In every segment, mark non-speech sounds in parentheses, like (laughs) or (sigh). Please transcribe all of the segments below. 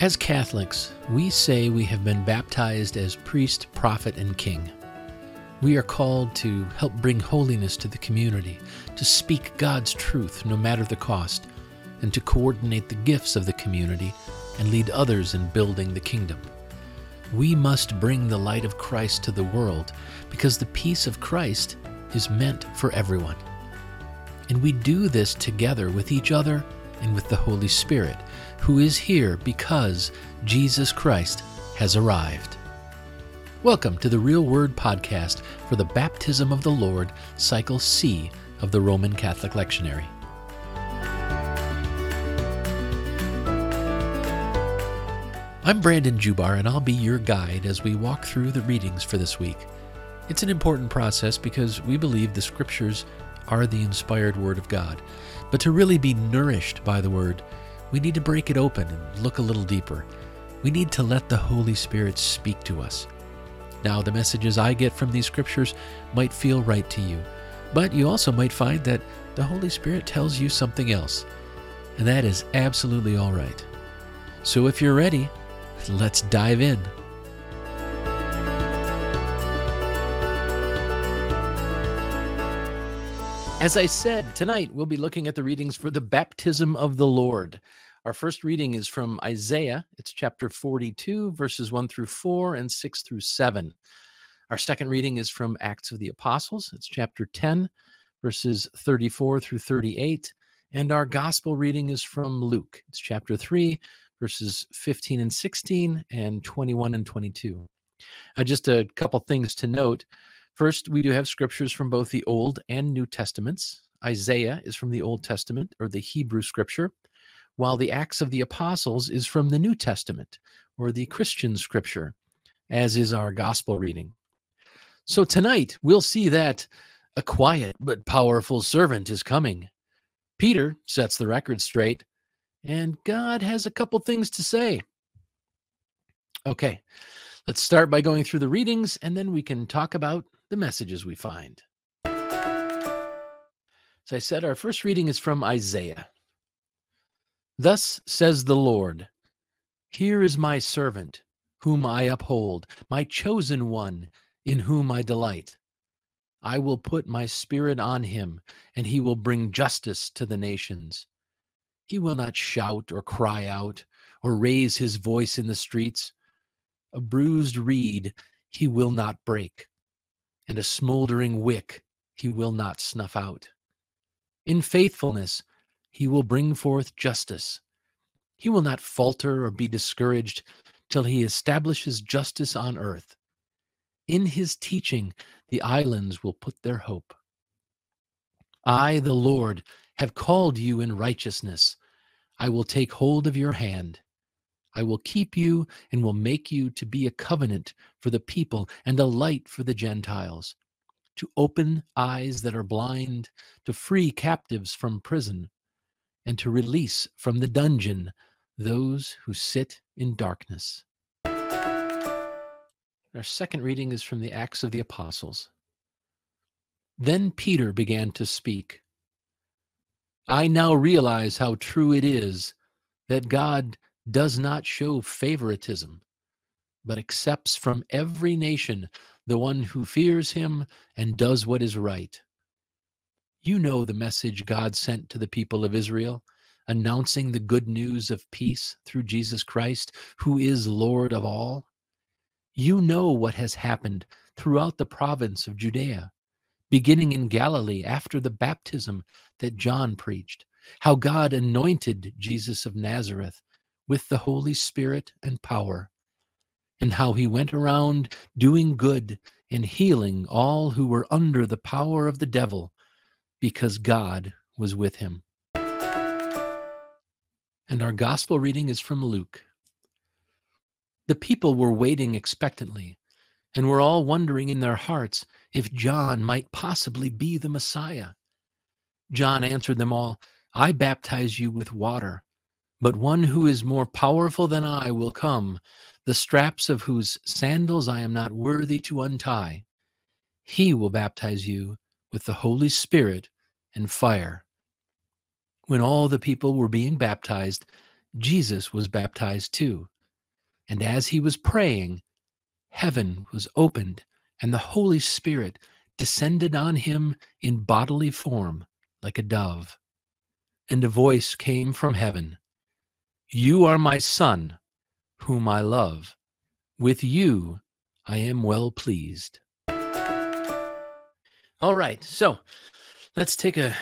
As Catholics, we say we have been baptized as priest, prophet, and king. We are called to help bring holiness to the community, to speak God's truth no matter the cost, and to coordinate the gifts of the community and lead others in building the kingdom. We must bring the light of Christ to the world because the peace of Christ is meant for everyone. And we do this together with each other and with the Holy Spirit who is here because Jesus Christ has arrived. Welcome to the Real Word Podcast for the Baptism of the Lord, Cycle C of the Roman Catholic Lectionary. I'm Brandon Jubar, and I'll be your guide as we walk through the readings for this week. It's an important process because we believe the Scriptures are the inspired Word of God. But to really be nourished by the Word, we need to break it open and look a little deeper. We need to let the Holy Spirit speak to us. Now, the messages I get from these scriptures might feel right to you, but you also might find that the Holy Spirit tells you something else. And that is absolutely all right. So if you're ready, let's dive in. As I said, tonight we'll be looking at the readings for the baptism of the Lord. Our first reading is from Isaiah. It's chapter 42, verses 1 through 4 and 6 through 7. Our second reading is from Acts of the Apostles. It's chapter 10, verses 34 through 38. And our gospel reading is from Luke. It's chapter 3, verses 15 and 16 and 21 and 22. Uh, just a couple things to note. First, we do have scriptures from both the Old and New Testaments. Isaiah is from the Old Testament or the Hebrew scripture, while the Acts of the Apostles is from the New Testament or the Christian scripture, as is our gospel reading. So tonight, we'll see that a quiet but powerful servant is coming. Peter sets the record straight, and God has a couple things to say. Okay, let's start by going through the readings, and then we can talk about the messages we find. As I said, our first reading is from Isaiah. Thus says the Lord Here is my servant, whom I uphold, my chosen one, in whom I delight. I will put my spirit on him, and he will bring justice to the nations. He will not shout or cry out or raise his voice in the streets. A bruised reed he will not break, and a smoldering wick he will not snuff out. In faithfulness he will bring forth justice. He will not falter or be discouraged till he establishes justice on earth. In his teaching, the islands will put their hope. I, the Lord, have called you in righteousness. I will take hold of your hand. I will keep you and will make you to be a covenant for the people and a light for the Gentiles, to open eyes that are blind, to free captives from prison, and to release from the dungeon those who sit in darkness. Our second reading is from the Acts of the Apostles. Then Peter began to speak. I now realize how true it is that God does not show favoritism, but accepts from every nation the one who fears him and does what is right. You know the message God sent to the people of Israel, announcing the good news of peace through Jesus Christ, who is Lord of all. You know what has happened throughout the province of Judea, beginning in Galilee after the baptism that John preached, how God anointed Jesus of Nazareth with the Holy Spirit and power, and how he went around doing good and healing all who were under the power of the devil, because God was with him. And our gospel reading is from Luke. The people were waiting expectantly and were all wondering in their hearts if John might possibly be the Messiah. John answered them all, I baptize you with water but one who is more powerful than I will come, the straps of whose sandals I am not worthy to untie. He will baptize you with the Holy Spirit and fire. When all the people were being baptized, Jesus was baptized too. And as he was praying, heaven was opened, and the Holy Spirit descended on him in bodily form like a dove. And a voice came from heaven You are my Son, whom I love. With you I am well pleased. All right, so let's take a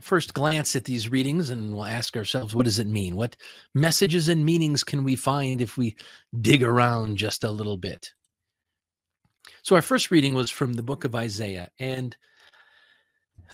first glance at these readings and we'll ask ourselves what does it mean? What messages and meanings can we find if we dig around just a little bit? So, our first reading was from the book of Isaiah, and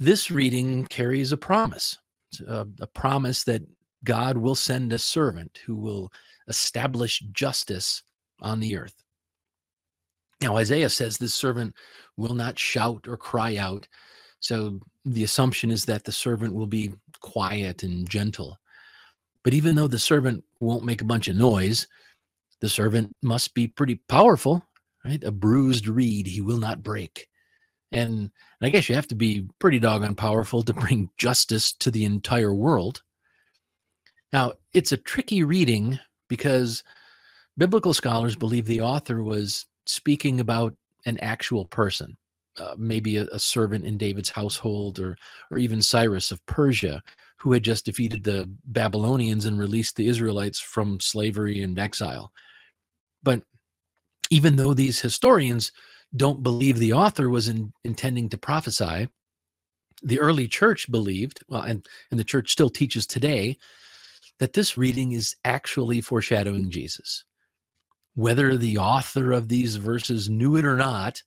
this reading carries a promise a, a promise that God will send a servant who will establish justice on the earth. Now, Isaiah says this servant will not shout or cry out. So the assumption is that the servant will be quiet and gentle. But even though the servant won't make a bunch of noise, the servant must be pretty powerful, right? A bruised reed he will not break. And I guess you have to be pretty doggone powerful to bring justice to the entire world. Now, it's a tricky reading because biblical scholars believe the author was speaking about an actual person uh, maybe a, a, servant in David's household, or or even Cyrus of Persia, who had just defeated the Babylonians and released the Israelites from slavery and exile. But even though these historians don't believe the author was in, intending to prophesy, the early church believed, well, and, and the church still teaches today, that this reading is actually foreshadowing Jesus. Whether the author of these verses knew it or not,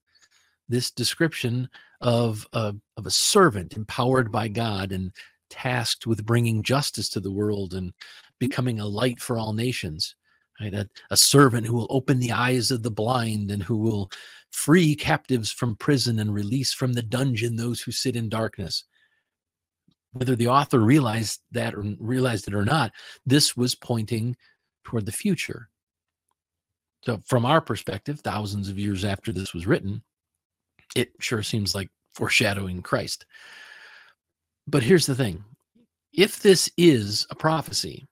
this description of a, of a servant empowered by God and tasked with bringing justice to the world and becoming a light for all nations. Right? A, a servant who will open the eyes of the blind and who will free captives from prison and release from the dungeon those who sit in darkness. Whether the author realized that or realized it or not, this was pointing toward the future. So, from our perspective, thousands of years after this was written, it sure seems like foreshadowing Christ. But here's the thing if this is a prophecy,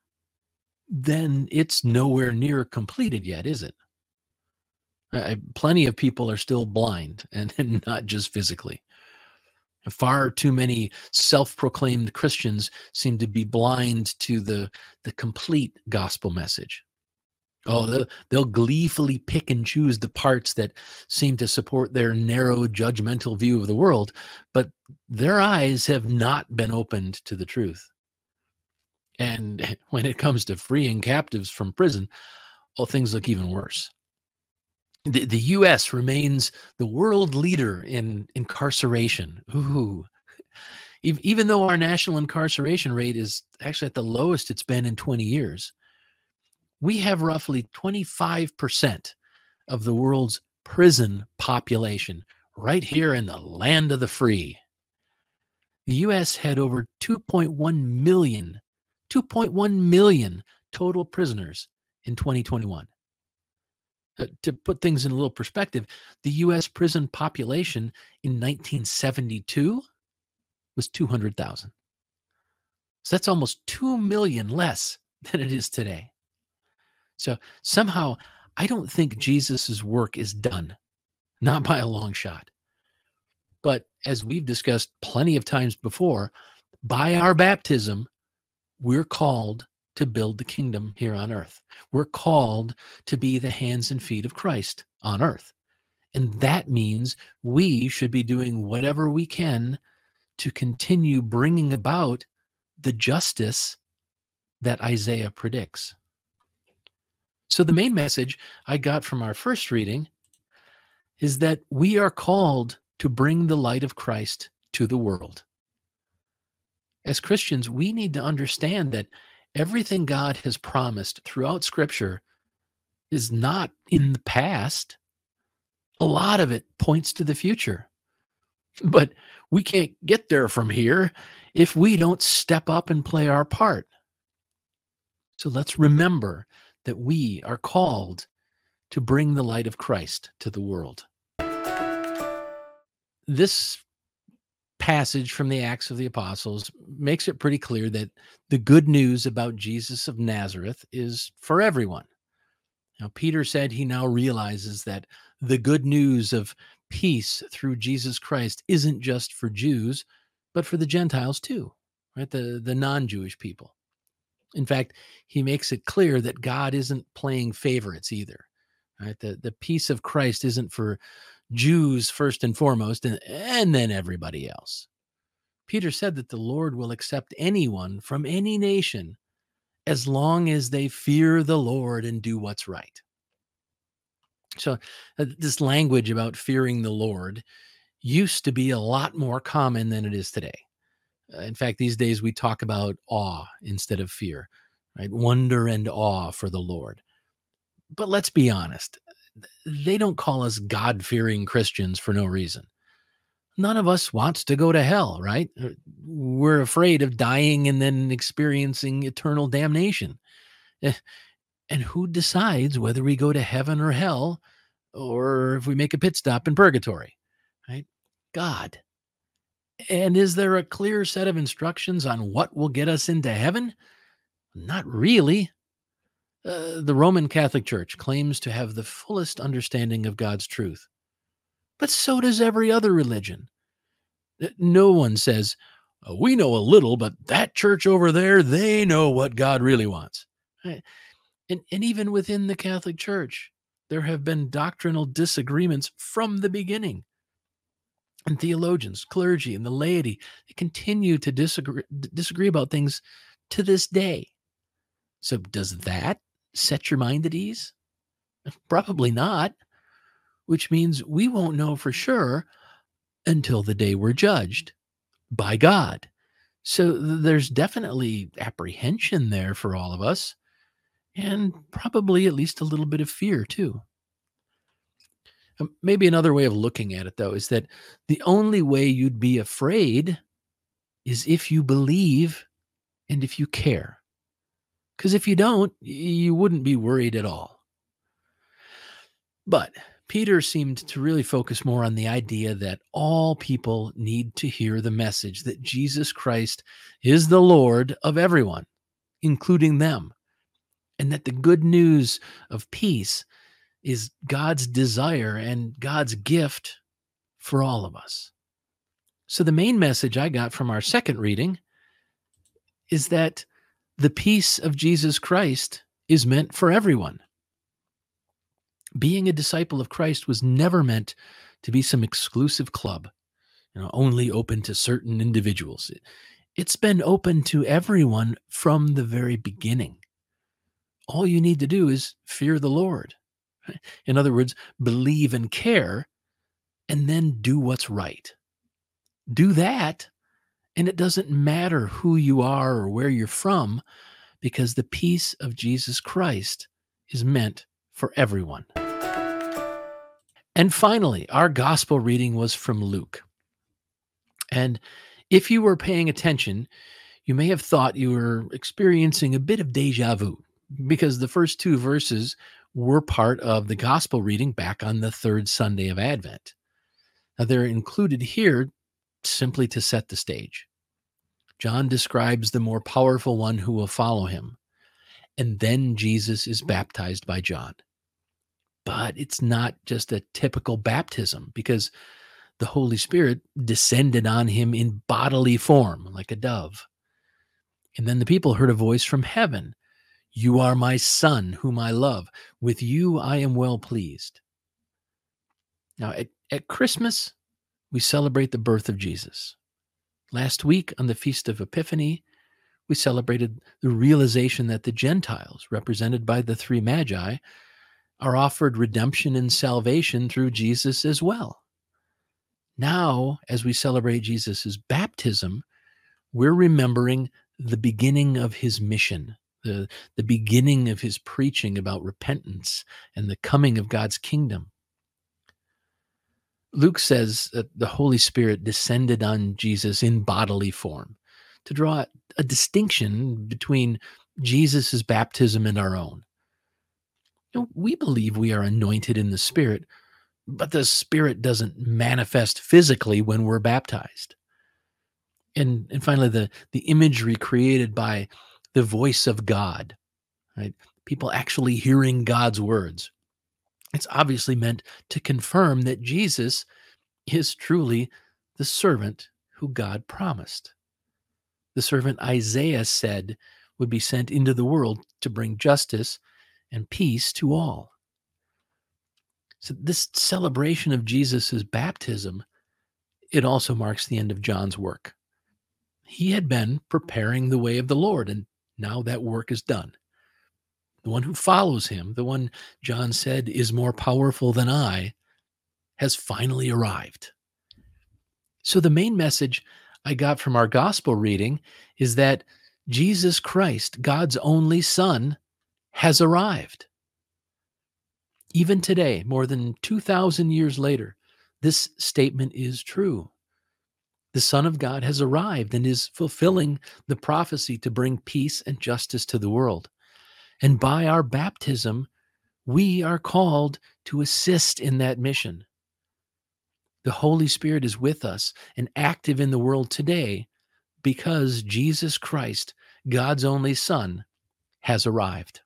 then it's nowhere near completed yet, is it? Plenty of people are still blind and, and (laughs) not just physically. Far too many self-proclaimed Christians seem to be blind to the, the complete gospel message. Oh, they'll, they'll gleefully pick and choose the parts that seem to support their narrow, judgmental view of the world, but their eyes have not been opened to the truth. And (laughs) when it comes to freeing captives from prison, well, things look even worse. The, the U.S. remains the world leader in incarceration. Ooh. Even though our national incarceration rate is actually at the lowest it's been in 20 years, we have roughly 25% of the world's prison population right here in the land of the free. The US had over 2.1 million, 2.1 million total prisoners in 2021. Uh, to put things in a little perspective, the US prison population in 1972 was 200,000. So that's almost 2 million less (laughs) than it is today. So somehow, I don't think Jesus's work is done, (laughs) not by a long shot. But as we've discussed plenty of times before, by our baptism, we're called to build the kingdom here on earth. We're called to be the hands and feet of Christ on earth. And that means we should be doing whatever we can to continue bringing about the justice that Isaiah predicts. So, the main message I got from our first reading is that we are called to bring the light of Christ to the world. As Christians, we need to understand that everything God has promised throughout Scripture is not in the past. A lot of it points to the future. But we can't get there from here if we don't step up and play our part. So let's remember that we are called to bring the light of Christ to the world. This passage from the Acts of the Apostles makes it pretty clear that the good news about Jesus of Nazareth is for everyone. Now, Peter said he now realizes that the good news of peace through Jesus Christ isn't just for Jews, but for the Gentiles too, right? The, the non Jewish people. In fact, he makes it clear that God isn't playing favorites either. Right? The, the peace of Christ isn't for Jews first and foremost, and, and then everybody else. Peter said that the Lord will accept anyone from any nation as long as they fear the Lord and do what's right. So, uh, this language about fearing the Lord used to be a lot more common than it is today. Uh, in fact, these days we talk about awe instead of fear, right? Wonder and awe for the Lord. But let's be honest, they don't call us God fearing Christians for no reason. None of us wants to go to hell, right? Uh, we're afraid of dying and then experiencing eternal damnation. Eh, and who decides whether we go to heaven or hell or if we make a pit stop in purgatory, right? God. And is there a clear set of instructions on what will get us into heaven? Not really. Uh, the Roman Catholic Church claims to have the fullest understanding of God's truth, but so does every other religion. No one says, oh, We know a little, but that church over there, they know what God really wants. And, and even within the Catholic Church, there have been doctrinal disagreements from the beginning and theologians, clergy, and the laity continue to disagree disagree about things to this day. So does that set your mind at ease? Probably not, which means we won't know for sure until the day we're judged by God. So there's definitely apprehension there for all of us, and probably at least a little bit of fear too. Um, maybe another way of looking at it, though, is that the only way you'd be afraid is if you believe and if you care. Because if you don't, you wouldn't be worried at all. But Peter seemed to really focus more on the idea that all people need to hear the message that Jesus Christ is the Lord of everyone, including them, and that the good news of peace is God's desire and God's gift for all of us. So, the main message I got from our second reading is that the peace of Jesus Christ is meant for everyone. Being a disciple of Christ was never meant to be some exclusive club, you know, only open to certain individuals. It's been open to everyone from the very beginning. All you need to do is fear the Lord in other words, believe and care, and then do what's right. Do that, and it doesn't matter who you are or where you're from, because the peace of Jesus Christ is meant for everyone. And finally, our gospel reading was from Luke. And if you were paying attention, you may have thought you were experiencing a bit of deja vu because the first two verses were part of the gospel reading back on the third Sunday of Advent. Now, they're included here simply to set the stage. John describes the more powerful one who will follow him. And then Jesus is baptized by John. But it's not just a typical baptism because the Holy Spirit descended on him in bodily form like a dove. And then the people heard a voice from heaven you are my son, whom I love. With you I am well pleased. Now, at, at Christmas, we celebrate the birth of Jesus. Last week, on the Feast of Epiphany, we celebrated the realization that the Gentiles, represented by the three magi, are offered redemption and salvation through Jesus as well. Now, as we celebrate Jesus' baptism, we're remembering the beginning of his mission the, the beginning of his preaching about repentance and the coming of God's kingdom. Luke says that the Holy Spirit descended on Jesus in bodily form to draw a distinction between Jesus' baptism and our own. You know, we believe we are anointed in the Spirit, but the Spirit doesn't manifest physically when we're baptized. And, and finally, the, the imagery created by the voice of God, right? People actually hearing God's words. It's obviously meant to confirm that Jesus is truly the servant who God promised. The servant Isaiah said would be sent into the world to bring justice and peace to all. So this celebration of Jesus' baptism, it also marks the end of John's work. He had been preparing the way of the Lord, and now that work is done. The one who follows him, the one John said is more powerful than I, has finally arrived. So, the main message I got from our gospel reading is that Jesus Christ, God's only Son, has arrived. Even today, more than 2,000 years later, this statement is true. The Son of God has arrived and is fulfilling the prophecy to bring peace and justice to the world. And by our baptism, we are called to assist in that mission. The Holy Spirit is with us and active in the world today because Jesus Christ, God's only Son, has arrived.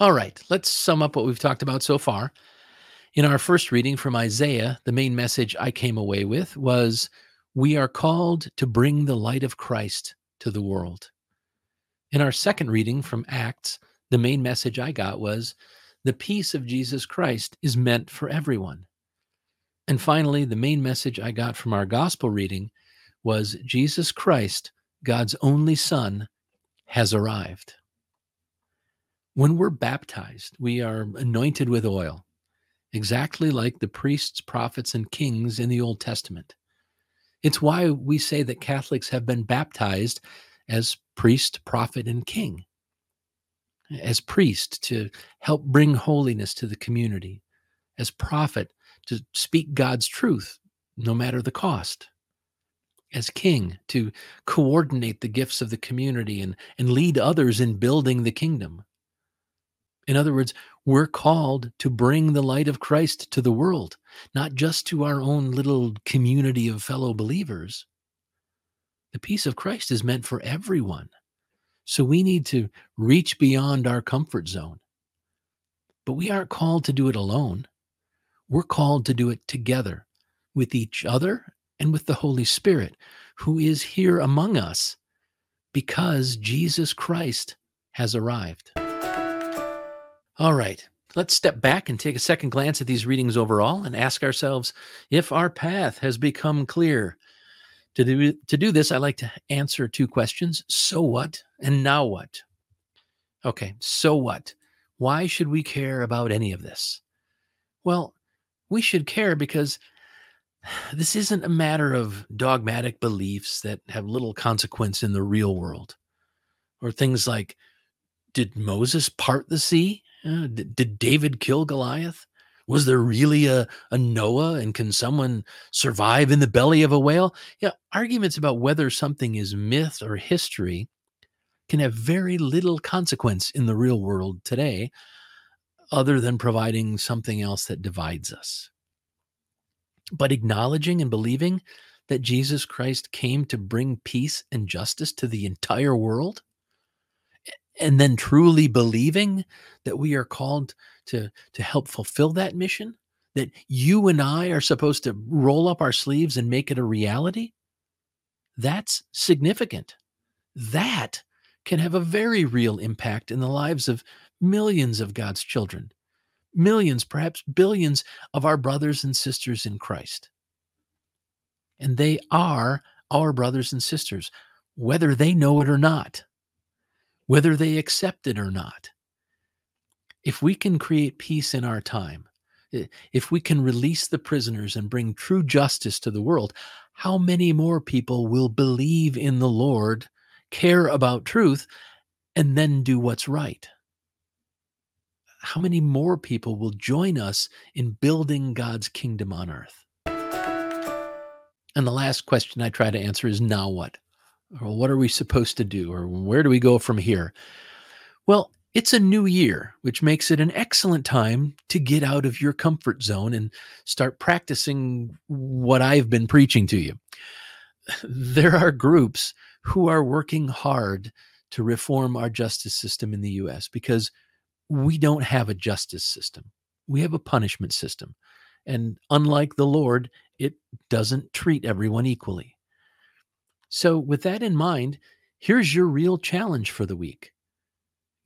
All right, let's sum up what we've talked about so far. In our first reading from Isaiah, the main message I came away with was We are called to bring the light of Christ to the world. In our second reading from Acts, the main message I got was The peace of Jesus Christ is meant for everyone. And finally, the main message I got from our gospel reading was Jesus Christ, God's only Son, has arrived. When we're baptized, we are anointed with oil, exactly like the priests, prophets, and kings in the Old Testament. It's why we say that Catholics have been baptized as priest, prophet, and king. As priest to help bring holiness to the community, as prophet to speak God's truth, no matter the cost as king to coordinate the gifts of the community and, and lead others in building the kingdom. In other words, we're called to bring the light of Christ to the world, not just to our own little community of fellow believers. The peace of Christ is meant for everyone. So we need to reach beyond our comfort zone. But we aren't called to do it alone. We're called to do it together with each other and with the Holy Spirit, who is here among us because Jesus Christ has arrived. All right, let's step back and take a second glance at these readings overall and ask ourselves if our path has become clear. To do, to do this, I like to answer two questions so what and now what? Okay, so what? Why should we care about any of this? Well, we should care because (sighs) this isn't a matter of dogmatic beliefs that have little consequence in the real world or things like did Moses part the sea? Uh, did, did David kill Goliath? Was there really a, a Noah and can someone survive in the belly of a whale? Yeah, arguments about whether something is myth or history can have very little consequence in the real world today, other than providing something else that divides us. But acknowledging and believing that Jesus Christ came to bring peace and justice to the entire world and then truly believing that we are called to to help fulfill that mission? That you and I are supposed to roll up our sleeves and make it a reality? That's significant. That can have a very real impact in the lives of millions of God's children millions perhaps billions of our brothers and sisters in Christ. And they are our brothers and sisters whether they know it or not whether they accept it or not. If we can create peace in our time, if we can release the prisoners and bring true justice to the world, how many more people will believe in the Lord, care about truth, and then do what's right? How many more people will join us in building God's kingdom on earth? And the last question I try to answer is now what? or what are we supposed to do or where do we go from here well it's a new year which makes it an excellent time to get out of your comfort zone and start practicing what i've been preaching to you (laughs) there are groups who are working hard to reform our justice system in the US because we don't have a justice system. We have a punishment system. And unlike the Lord, it doesn't treat everyone equally. So, with that in mind, here's your real challenge for the week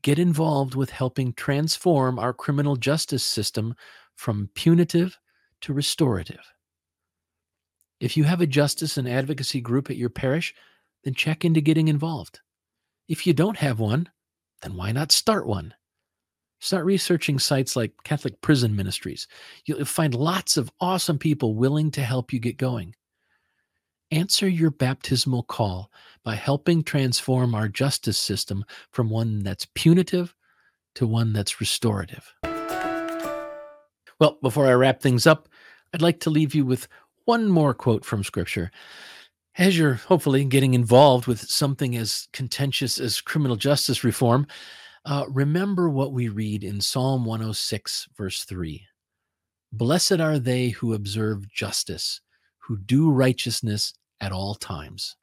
get involved with helping transform our criminal justice system from punitive to restorative. If you have a justice and advocacy group at your parish, then check into getting involved. If you don't have one, then why not start one? Start researching sites like Catholic Prison Ministries. You'll find lots of awesome people willing to help you get going. Answer your baptismal call by helping transform our justice system from one that's punitive to one that's restorative. Well, before I wrap things up, I'd like to leave you with one more quote from Scripture. As you're hopefully getting involved with something as contentious as criminal justice reform, uh, remember what we read in Psalm 106, verse 3 Blessed are they who observe justice, who do righteousness at all times.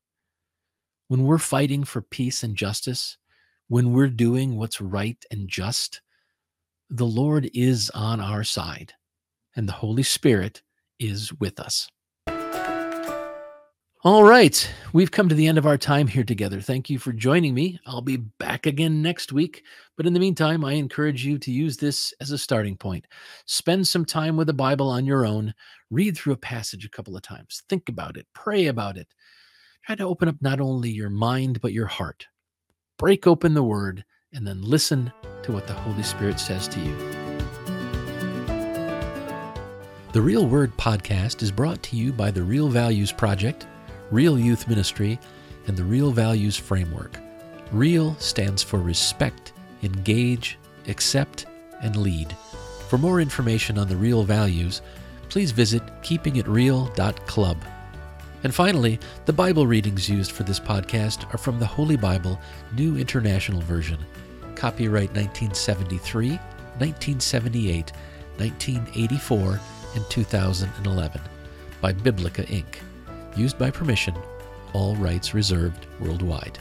When we're fighting for peace and justice, when we're doing what's right and just, the Lord is on our side, and the Holy Spirit is with us. All right, we've come to the end of our time here together. Thank you for joining me. I'll be back again next week. But in the meantime, I encourage you to use this as a starting point. Spend some time with the Bible on your own. Read through a passage a couple of times. Think about it. Pray about it. Try to open up not only your mind, but your heart. Break open the Word and then listen to what the Holy Spirit says to you. The Real Word podcast is brought to you by the Real Values Project Real Youth Ministry, and the Real Values Framework. REAL stands for respect, engage, accept, and lead. For more information on the Real Values, please visit keepingitreal.club. And finally, the Bible readings used for this podcast are from the Holy Bible, New International Version. Copyright 1973, 1978, 1984, and 2011 by Biblica Inc used by permission, all rights reserved worldwide.